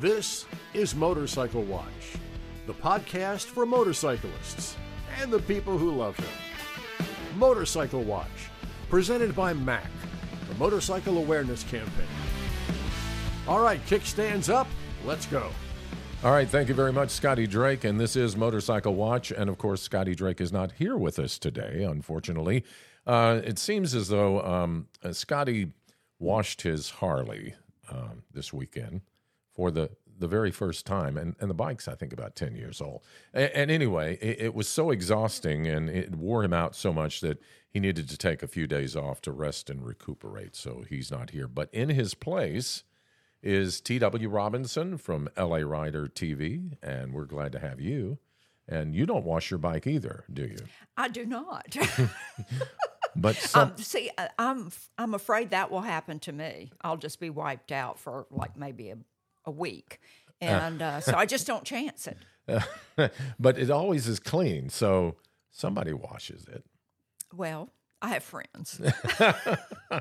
This is Motorcycle Watch, the podcast for motorcyclists and the people who love them. Motorcycle Watch, presented by MAC, the Motorcycle Awareness Campaign. All right, kickstands up, let's go. All right, thank you very much, Scotty Drake. And this is Motorcycle Watch. And of course, Scotty Drake is not here with us today, unfortunately. Uh, it seems as though um, uh, Scotty washed his Harley uh, this weekend for the, the very first time. And, and the bike's, I think, about 10 years old. And, and anyway, it, it was so exhausting and it wore him out so much that he needed to take a few days off to rest and recuperate. So he's not here. But in his place, is T.W. Robinson from LA Rider TV, and we're glad to have you. And you don't wash your bike either, do you? I do not. But some, um, see, I- I'm I'm afraid that will happen to me. I'll just be wiped out for like maybe a, a week, and uh, so I just don't chance it. but it always is clean, so somebody washes it. Well, I have friends.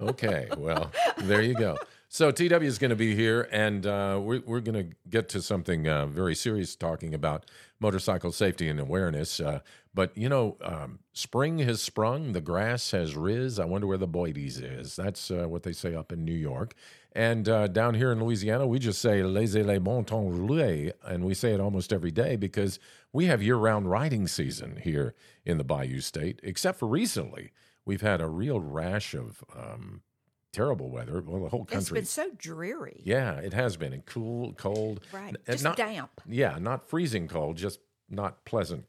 Okay, well, there you go. So TW is going to be here, and uh, we're, we're going to get to something uh, very serious, talking about motorcycle safety and awareness. Uh, but you know, um, spring has sprung, the grass has riz. I wonder where the Boidies is. That's uh, what they say up in New York, and uh, down here in Louisiana, we just say "laissez les bon temps rouler," and we say it almost every day because we have year-round riding season here in the Bayou State, except for recently. We've had a real rash of um, terrible weather. Well, the whole it's country. been so dreary. yeah, it has been. And cool, cold. Right. and Just not, damp. Yeah, not freezing cold, just not pleasant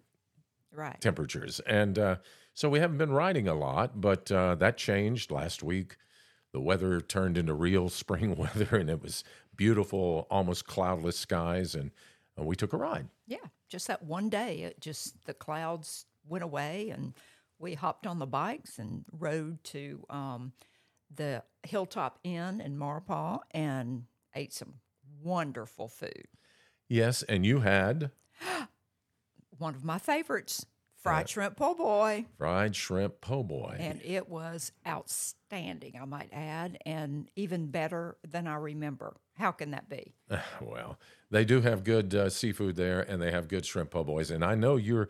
Right. temperatures. And uh, so we haven't been riding a lot, but uh, that changed last week. The weather turned into real spring weather, and it was beautiful, almost cloudless skies. And uh, we took a ride. Yeah. Just that one day, it just the clouds went away, and we hopped on the bikes and rode to um, the Hilltop Inn in Maurepas and ate some wonderful food. Yes, and you had One of my favorites, fried shrimp po' boy. fried shrimp po' boy. and it was outstanding, I might add, and even better than I remember. How can that be? Well, they do have good uh, seafood there, and they have good shrimp po' boys. And I know you're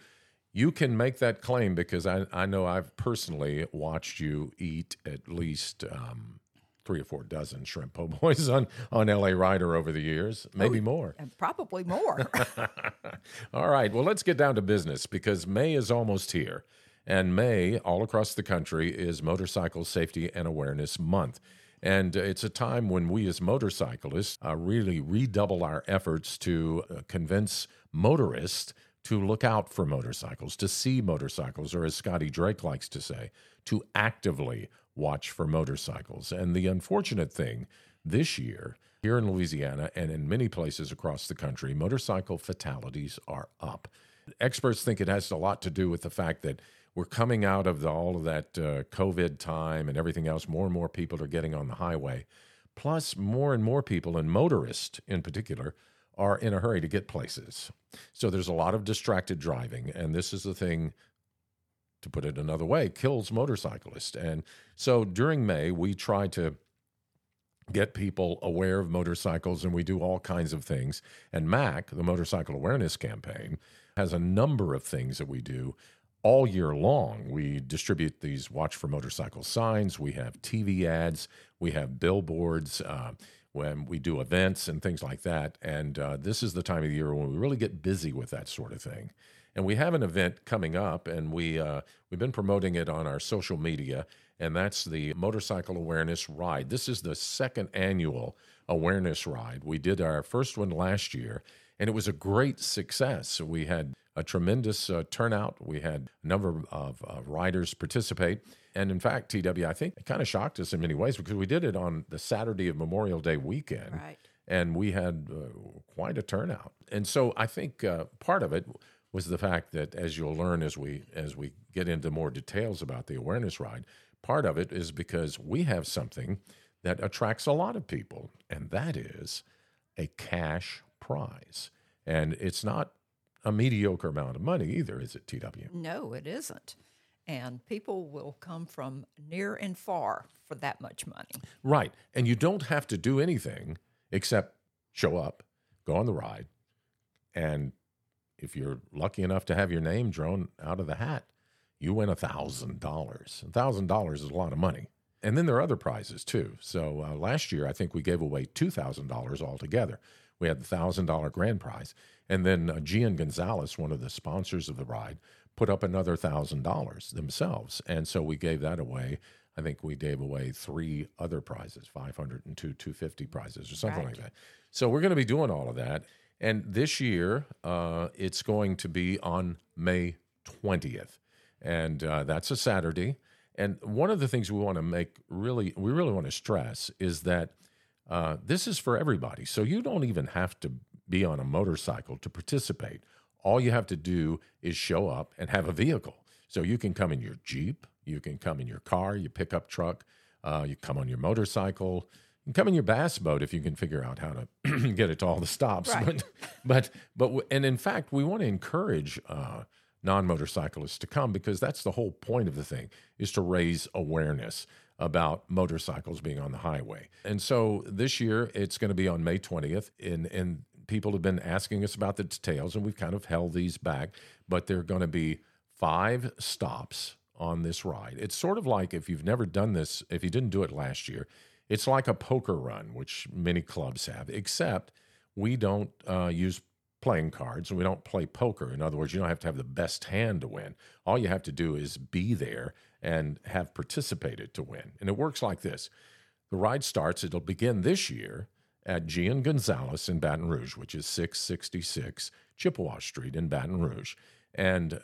you can make that claim because I, I know I've personally watched you eat at least um, three or four dozen shrimp po' boys on on LA Rider over the years, maybe more. And probably more. All right, well, let's get down to business because May is almost here. And May, all across the country, is Motorcycle Safety and Awareness Month. And uh, it's a time when we as motorcyclists uh, really redouble our efforts to uh, convince motorists to look out for motorcycles, to see motorcycles, or as Scotty Drake likes to say, to actively watch for motorcycles. And the unfortunate thing this year, here in Louisiana and in many places across the country, motorcycle fatalities are up. Experts think it has a lot to do with the fact that we're coming out of the, all of that uh, COVID time and everything else. More and more people are getting on the highway. Plus, more and more people, and motorists in particular, are in a hurry to get places. So there's a lot of distracted driving. And this is the thing to put it another way, kills motorcyclists. And so during May, we try to get people aware of motorcycles and we do all kinds of things. And MAC, the Motorcycle Awareness Campaign, has a number of things that we do all year long. We distribute these Watch for Motorcycle signs, we have TV ads, we have billboards. Uh, when we do events and things like that. And uh, this is the time of the year when we really get busy with that sort of thing. And we have an event coming up, and we uh, we've been promoting it on our social media, and that's the Motorcycle Awareness Ride. This is the second annual awareness ride. We did our first one last year, and it was a great success. We had a tremendous uh, turnout. We had a number of uh, riders participate. And in fact, TW, I think it kind of shocked us in many ways because we did it on the Saturday of Memorial Day weekend. Right. And we had uh, quite a turnout. And so I think uh, part of it was the fact that, as you'll learn as we as we get into more details about the awareness ride, part of it is because we have something that attracts a lot of people, and that is a cash prize. And it's not a mediocre amount of money either, is it, TW? No, it isn't. And people will come from near and far for that much money. Right. And you don't have to do anything except show up, go on the ride, and if you're lucky enough to have your name drawn out of the hat, you win a thousand dollars. A thousand dollars is a lot of money. And then there are other prizes too. So uh, last year, I think we gave away two thousand dollars altogether. We had the thousand dollar grand prize, and then uh, Gian Gonzalez, one of the sponsors of the ride, put up another thousand dollars themselves, and so we gave that away. I think we gave away three other prizes, 500 and two 250 prizes or something Right. like that. So we're going to be doing all of that. And this year, uh, it's going to be on May 20th. And uh, that's a Saturday. And one of the things we want to make really, we really want to stress is that uh, this is for everybody. So you don't even have to be on a motorcycle to participate. All you have to do is show up and have a vehicle. So you can come in your Jeep, you can come in your car, your pickup truck, uh, you come on your motorcycle, you come in your bass boat if you can figure out how to get it to all the stops. Right. But, but, but, and in fact, we want to encourage uh, non motorcyclists to come because that's the whole point of the thing is to raise awareness about motorcycles being on the highway. And so this year it's going to be on May 20th and and people have been asking us about the details and we've kind of held these back, but there're going to be five stops on this ride. It's sort of like if you've never done this, if you didn't do it last year, it's like a poker run, which many clubs have, except we don't uh, use playing cards and we don't play poker. In other words, you don't have to have the best hand to win. All you have to do is be there and have participated to win. And it works like this the ride starts, it'll begin this year at Gian Gonzalez in Baton Rouge, which is 666 Chippewa Street in Baton Rouge. And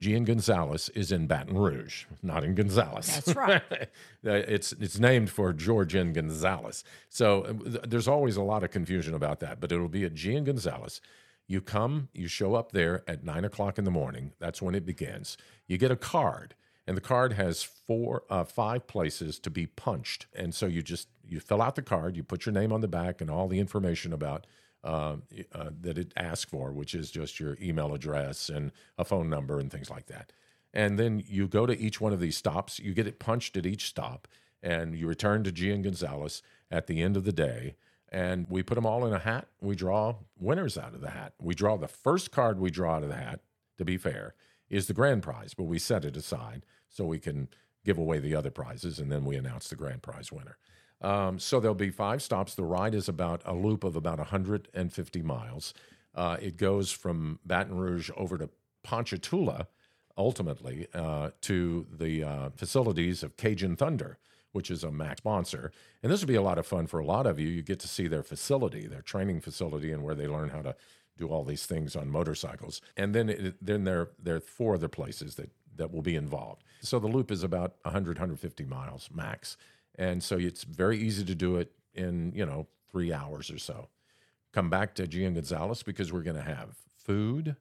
Gian Gonzalez is in Baton Rouge, not in Gonzales. That's right. Uh, it's it's named for George N. Gonzalez. So uh, th- there's always a lot of confusion about that, but it'll be at Gian Gonzalez. You come, you show up there at nine o'clock in the morning. That's when it begins. You get a card, and the card has four, uh, five places to be punched. And so you just you fill out the card, you put your name on the back, and all the information about uh, uh, that it asks for, which is just your email address and a phone number and things like that. And then you go to each one of these stops, you get it punched at each stop, and you return to Gian Gonzalez at the end of the day. And we put them all in a hat. We draw winners out of the hat. We draw the first card we draw out of the hat, to be fair, is the grand prize, but we set it aside so we can give away the other prizes, and then we announce the grand prize winner. Um, so there'll be five stops. The ride is about a loop of about 150 miles. Uh, it goes from Baton Rouge over to Ponchatoula, ultimately, uh, to the uh, facilities of Cajun Thunder, which is a MAC sponsor. And this will be a lot of fun for a lot of you. You get to see their facility, their training facility, and where they learn how to do all these things on motorcycles. And then it, then there there are four other places that that will be involved. So the loop is about 100 150 miles max. And so it's very easy to do it in, you know, 3 hours or so. Come back to Gian Gonzalez because we're going to have food,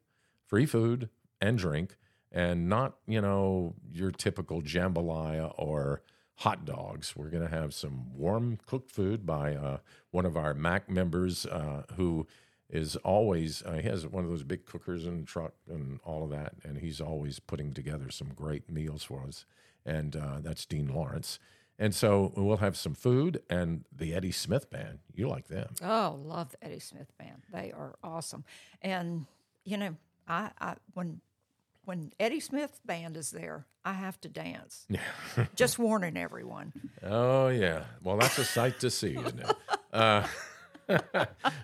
free food and drink and not, you know, your typical jambalaya or hot dogs. We're going to have some warm cooked food by uh, one of our MAC members uh, who is always, uh, he has one of those big cookers and truck and all of that. And he's always putting together some great meals for us. And uh, that's Dean Lawrence. And so we'll have some food and the Eddie Smith band. You like them. Oh, love the Eddie Smith band. They are awesome. And you know, I, I when when Eddie Smith band is there, I have to dance. Yeah. Just warning everyone. Oh yeah. Well, that's a sight to see, isn't it? Uh,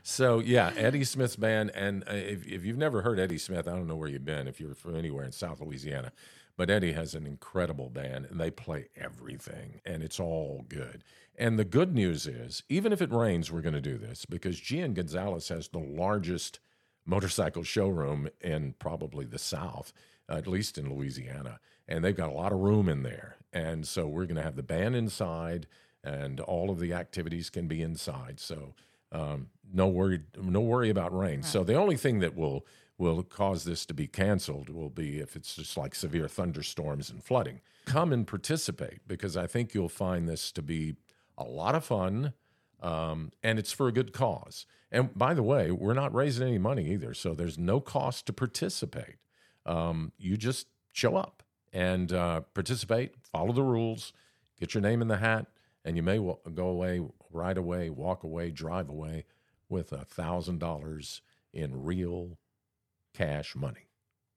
so yeah, Eddie Smith's band, and uh, if, if you've never heard Eddie Smith, I don't know where you've been. If you're from anywhere in South Louisiana, but Eddie has an incredible band, and they play everything, and it's all good. And the good news is, even if it rains, we're going to do this because Gian Gonzalez has the largest motorcycle showroom in probably the South, at least in Louisiana. And they've got a lot of room in there. And so we're going to have the band inside, and all of the activities can be inside. So um, no worry, no worry about rain. So the only thing that will will cause this to be canceled will be if it's just like severe thunderstorms and flooding. Come and participate because I think you'll find this to be a lot of fun um, and it's for a good cause. And by the way, we're not raising any money either, so there's no cost to participate. Um, you just show up and uh, participate, follow the rules, get your name in the hat, and you may wa- go away right away, walk away, drive away with a thousand dollars in real cash money.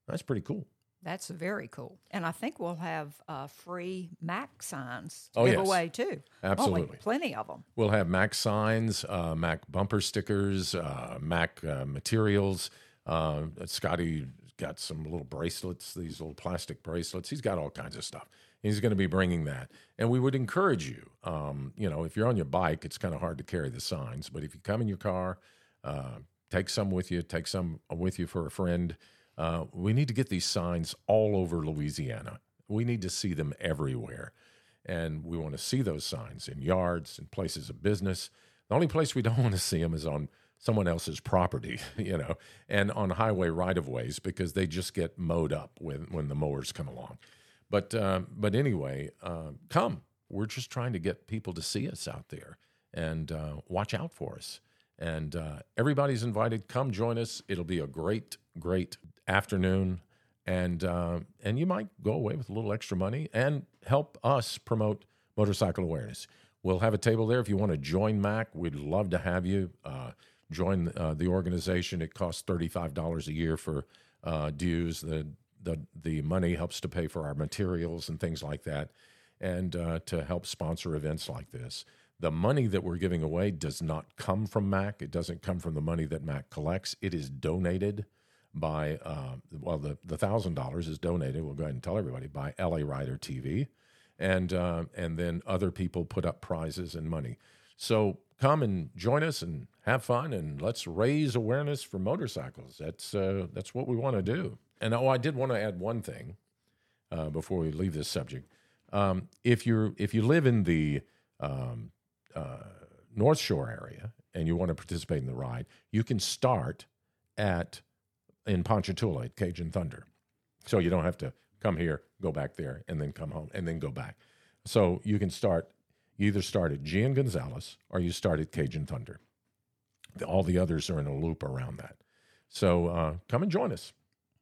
That's pretty cool. That's very cool. And I think we'll have uh, free Mac signs to Oh, give yes. away too. Absolutely. Plenty of them. We'll have Mac signs, uh, Mac bumper stickers, uh, Mac uh, materials. Uh, Scotty got some little bracelets, these little plastic bracelets. He's got all kinds of stuff. He's going to be bringing that. And we would encourage you, um, you know, if you're on your bike, it's kind of hard to carry the signs. But if you come in your car, uh, take some with you, take some with you for a friend. Uh, we need to get these signs all over Louisiana. We need to see them everywhere. And we want to see those signs in yards and places of business. The only place we don't want to see them is on someone else's property, you know, and on highway right of ways because they just get mowed up when, when the mowers come along. But, uh, but anyway, uh, come. We're just trying to get people to see us out there and uh, watch out for us. And uh, everybody's invited. Come join us. It'll be a great, great afternoon, and uh, and you might go away with a little extra money and help us promote motorcycle awareness. We'll have a table there if you want to join MAC. We'd love to have you uh, join uh, the organization. It costs thirty five dollars a year for dues. The the the money helps to pay for our materials and things like that, and uh, to help sponsor events like this. The money that we're giving away does not come from MAC. It doesn't come from the money that MAC collects. It is donated by, uh, well, the, the $1,000 is donated, we'll go ahead and tell everybody, by LA Rider TV. And, uh, and then other people put up prizes and money. So come and join us and have fun and let's raise awareness for motorcycles. That's, uh, that's what we want to do. And oh, I did want to add one thing uh, before we leave this subject. Um, if you're if you live in the um, uh, North Shore area and you want to participate in the ride, you can start at in Ponchatoula at Cajun Thunder. So you don't have to come here, go back there, and then come home and then go back. So you can start you either start at Gian Gonzalez or you start at Cajun Thunder. The- All the others are in a loop around that. So uh, come and join us.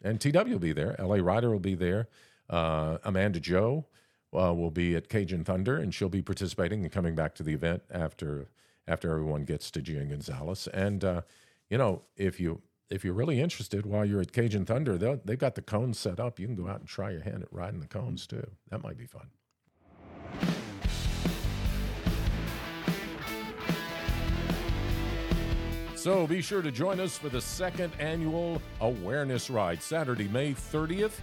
And TW will be there. LA Rider will be there. Uh, Amanda Joe uh, will be at Cajun Thunder, and she'll be participating and coming back to the event after after everyone gets to Gian Gonzalez. And uh, you know, if you if you're really interested while you're at Cajun Thunder, they've got the cones set up. You can go out and try your hand at riding the cones too. That might be fun. So be sure to join us for the second annual Awareness Ride, Saturday, May 30th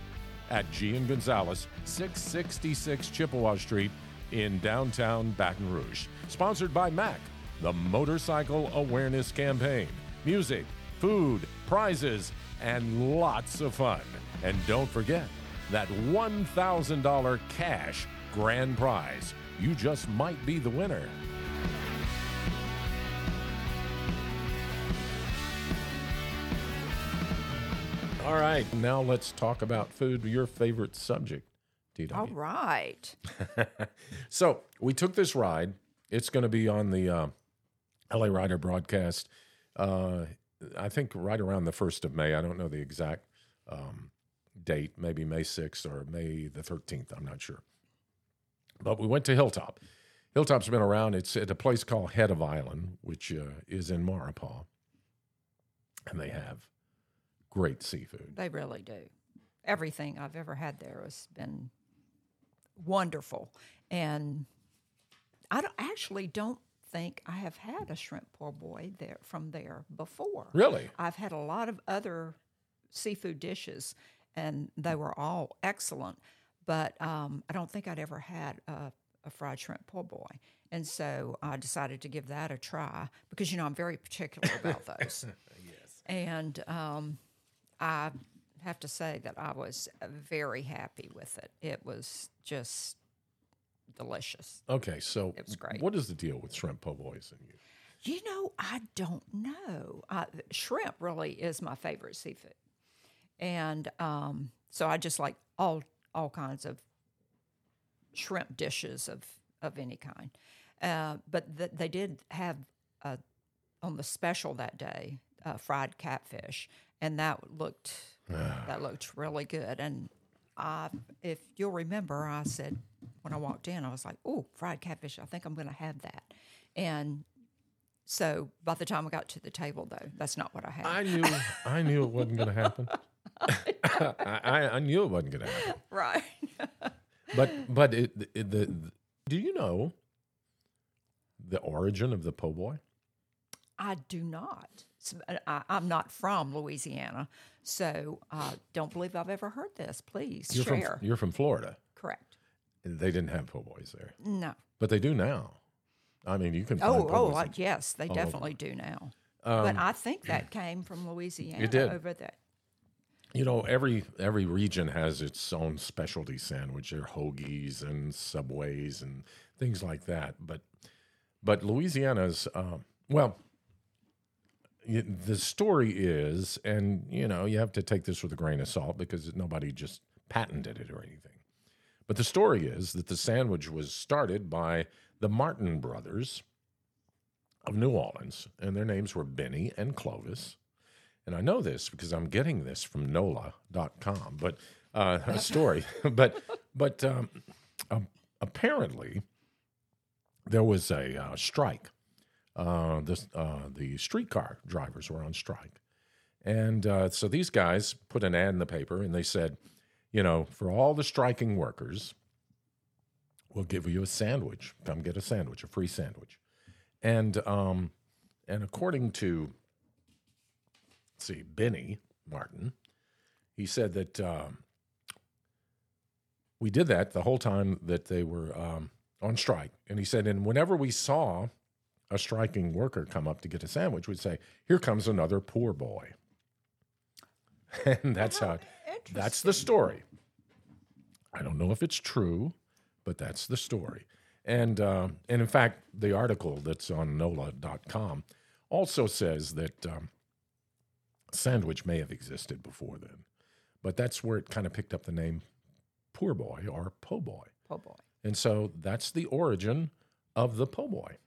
at Gian Gonzalez, 666 Chippewa Street in downtown Baton Rouge. Sponsored by MAC, the Motorcycle Awareness Campaign. Music, food, prizes, and lots of fun. And don't forget that $1,000 cash grand prize. You just might be the winner. All right, now let's talk about food, your favorite subject, TW. All right. So we took this ride. It's going to be on the uh, LA Rider broadcast. Uh, I think right around the first of May. I don't know the exact um, date. Maybe May sixth or May the thirteenth. I'm not sure. But we went to Hilltop. Hilltop's been around. It's at a place called Head of Island, which uh, is in Maurepas, and they have great seafood. They really do. Everything I've ever had there has been wonderful. And I don't, actually don't think I have had a shrimp poor boy there from there before. Really? I've had a lot of other seafood dishes, and they were all excellent. But um, I don't think I'd ever had a, a fried shrimp poor boy, and so I decided to give that a try because you know I'm very particular about those. yes. And um, I have to say that I was very happy with it. It was just delicious. Okay, so It was great. what is the deal with shrimp po' boys and you? You know, I don't know. I, shrimp really is my favorite seafood, and um, so I just like all all kinds of shrimp dishes of of any kind. Uh, but th- they did have uh, on the special that day uh, fried catfish, and that looked that looked really good. And I, if you'll remember, I said when I walked in, I was like, "Oh, fried catfish! I think I'm going to have that." And So by the time I got to the table, though, that's not what I had. I knew I knew it wasn't going to happen. I, I, I knew it wasn't going to happen. right. But but it, it, the, the do you know the origin of the po' boy? I do not. S- I, am not from Louisiana, so uh, don't believe I've ever heard this. Please You're share. from you're from Florida. Correct. They didn't have po' boys there, No. but they do now. I mean, you can find Oh, oh, boys uh, yes, they over. definitely do now. but I think that came from Louisiana It did. over there. You know, every every region has its own specialty sandwich. Are hoagies and subways and things like that. But but Louisiana's um, well, the story is, and you know, you have to take this with a grain of salt because nobody just patented it or anything. But the story is that the sandwich was started by the Martin brothers of New Orleans, and their names were Benny and Clovis. And I know this because I'm getting this from NOLA.com, but uh, a story. but but um, um, apparently there was a uh, strike. Uh, the uh, the streetcar drivers were on strike, and uh, so these guys put an ad in the paper, and they said, you know, for all the striking workers, we'll give you a sandwich. Come get a sandwich, a free sandwich, and um, and according to see, Benny Martin, he said that um, we did that the whole time that they were um, on strike. And he said, and whenever we saw a striking worker come up to get a sandwich, we'd say, here comes another poor boy. and that's how, that's the story. I don't know if it's true, but that's the story. And, uh, and in fact, the article that's on NOLA.com also says that um, sandwich may have existed before then, but that's where it kind of picked up the name poor boy or po' boy. Oh boy. And so that's the origin of the po' boy.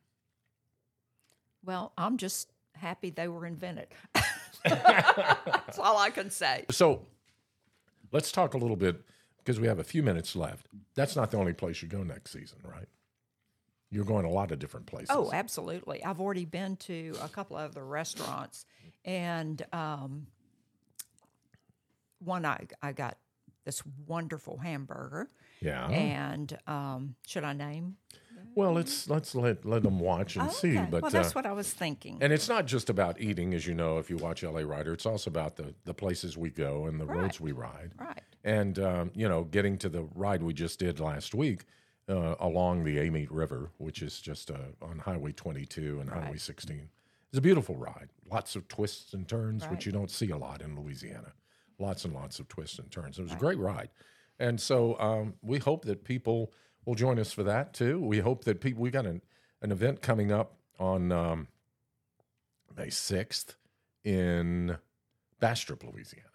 Well, I'm just happy they were invented. That's all I can say. So let's talk a little bit because we have a few minutes left. That's not the only place you go next season, right? You're going a lot of different places. Oh, absolutely. I've already been to a couple of the restaurants, and um, one I, I got this wonderful hamburger. yeah. And um, should I name? Well, let's let's let let them watch and Oh, see. okay. But well, that's uh, what I was thinking. and it's not just about eating, as you know, if you watch LA Rider. It's also about the the places we go and the roads we ride. right. and um, you know, getting to the ride we just did last week uh, along the Amite River, which is just uh, on Highway 22 and Highway 16. It's a beautiful ride. Lots of twists and turns, Right. which you don't see a lot in Louisiana. Lots and lots of twists and turns. It was a great ride, and so um, we hope that people will join us for that too. We hope that people. We got an an event coming up on um, May 6th in Bastrop, Louisiana.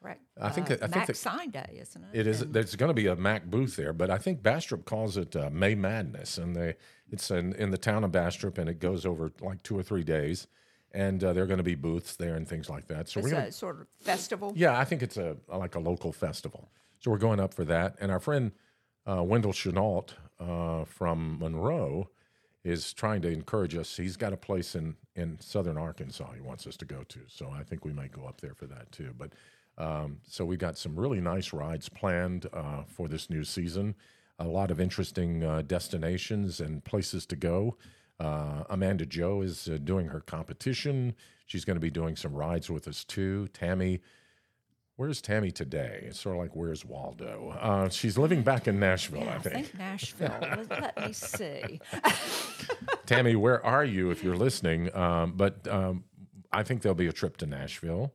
Correct. I think uh, that- I think Mac that- Sign Day, isn't it? It is. And- There's going to be a Mac booth there, but I think Bastrop calls it uh, May Madness, and they it's in, in the town of Bastrop, and it goes over like two or three days, and uh, there are going to be booths there and things like that. So it's we're going a sort of festival. yeah, I think it's a like a local festival. So we're going up for that, and our friend uh, Wendell Chenault uh, from Monroe is trying to encourage us. He's got a place in in southern Arkansas he wants us to go to, so I think we might go up there for that too. But um, so we've got some really nice rides planned uh, for this new season. A lot of interesting uh, destinations and places to go. Uh, Amanda Joe is uh, doing her competition. She's going to be doing some rides with us too. Tammy, where's Tammy today? It's sort of like where's Waldo? Uh, she's living back in Nashville, Yeah, I think. Nashville. let, me see. Tammy, where are you if you're listening? Um, but um, I think there'll be a trip to Nashville.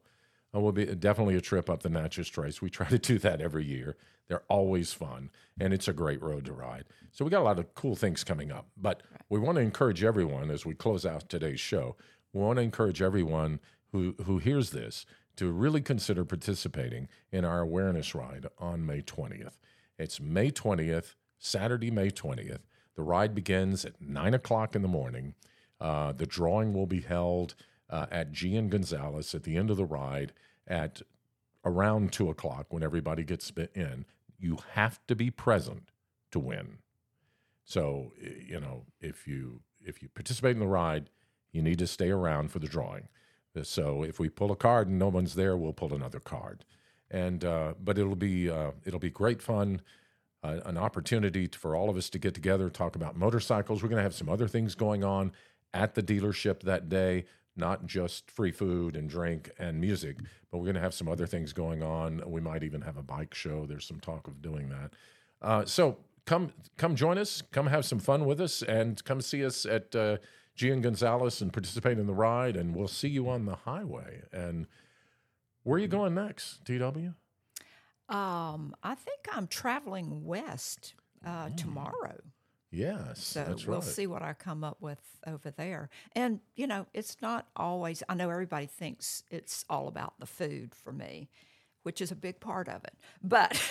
Uh, will be definitely a trip up the Natchez Trace. We try to do that every year. They're always fun, and it's a great road to ride. So we got a lot of cool things coming up. But we want to encourage everyone as we close out today's show. We want to encourage everyone who who hears this to really consider participating in our awareness ride on May 20th. It's May 20th, Saturday, May 20th. The ride begins at nine o'clock in the morning. Uh, the drawing will be held uh, at G and Gonzalez at the end of the ride at around two o'clock when everybody gets in. You have to be present to win. So you know if you if you participate in the ride, you need to stay around for the drawing. So if we pull a card and no one's there, we'll pull another card. And uh, but it'll be uh, it'll be great fun, uh, an opportunity for all of us to get together, talk about motorcycles. We're going to have some other things going on at the dealership that day, not just free food and drink and music, but we're going to have some other things going on. We might even have a bike show. There's some talk of doing that. Uh, so come come join us, come have some fun with us, and come see us at uh, Gian Gonzalez and participate in the ride. And we'll see you on the highway. And where are you going next, TW? Um, I think I'm traveling west uh, tomorrow. Yes, So we'll right. see what I come up with over there. And, you know, it's not always, I know everybody thinks it's all about the food for me, which is a big part of it. But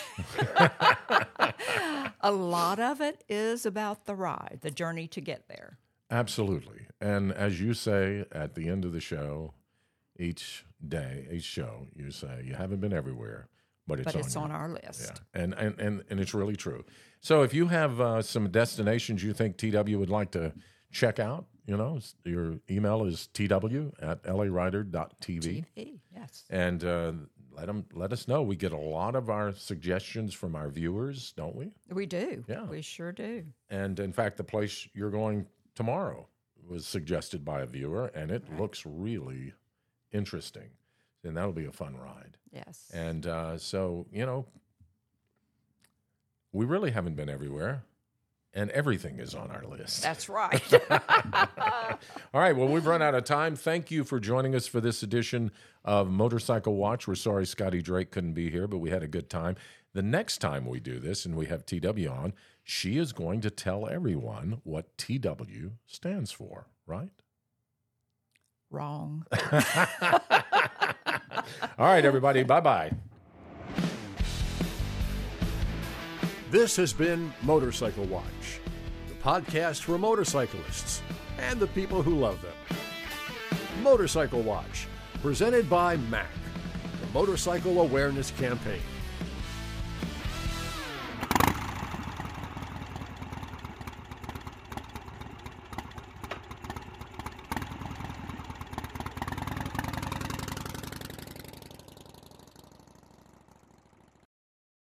a lot of it is about the ride, the journey to get there. Absolutely. And as you say at the end of the show, each day, each show, you say you haven't been everywhere, but it's But on it's on our list. Yeah, and and and, and it's really true. So if you have uh, some destinations you think TW would like to check out, you know, your email is tw at larider.tv. TV, yes. And uh, let them let us know. We get a lot of our suggestions from our viewers, don't we? We do. Yeah. We sure do. And in fact, the place you're going tomorrow was suggested by a viewer, and it looks really interesting. And that'll be a fun ride. Yes. And uh, so, you know, we really haven't been everywhere, and everything is on our list. That's right. All right, well, we've run out of time. Thank you for joining us for this edition of Motorcycle Watch. We're sorry Scotty Drake couldn't be here, but we had a good time. The next time we do this and we have TW on, she is going to tell everyone what TW stands for, right? Wrong. All right, everybody, bye bye. This has been Motorcycle Watch, the podcast for motorcyclists and the people who love them. Motorcycle Watch, presented by MAC, the Motorcycle Awareness Campaign.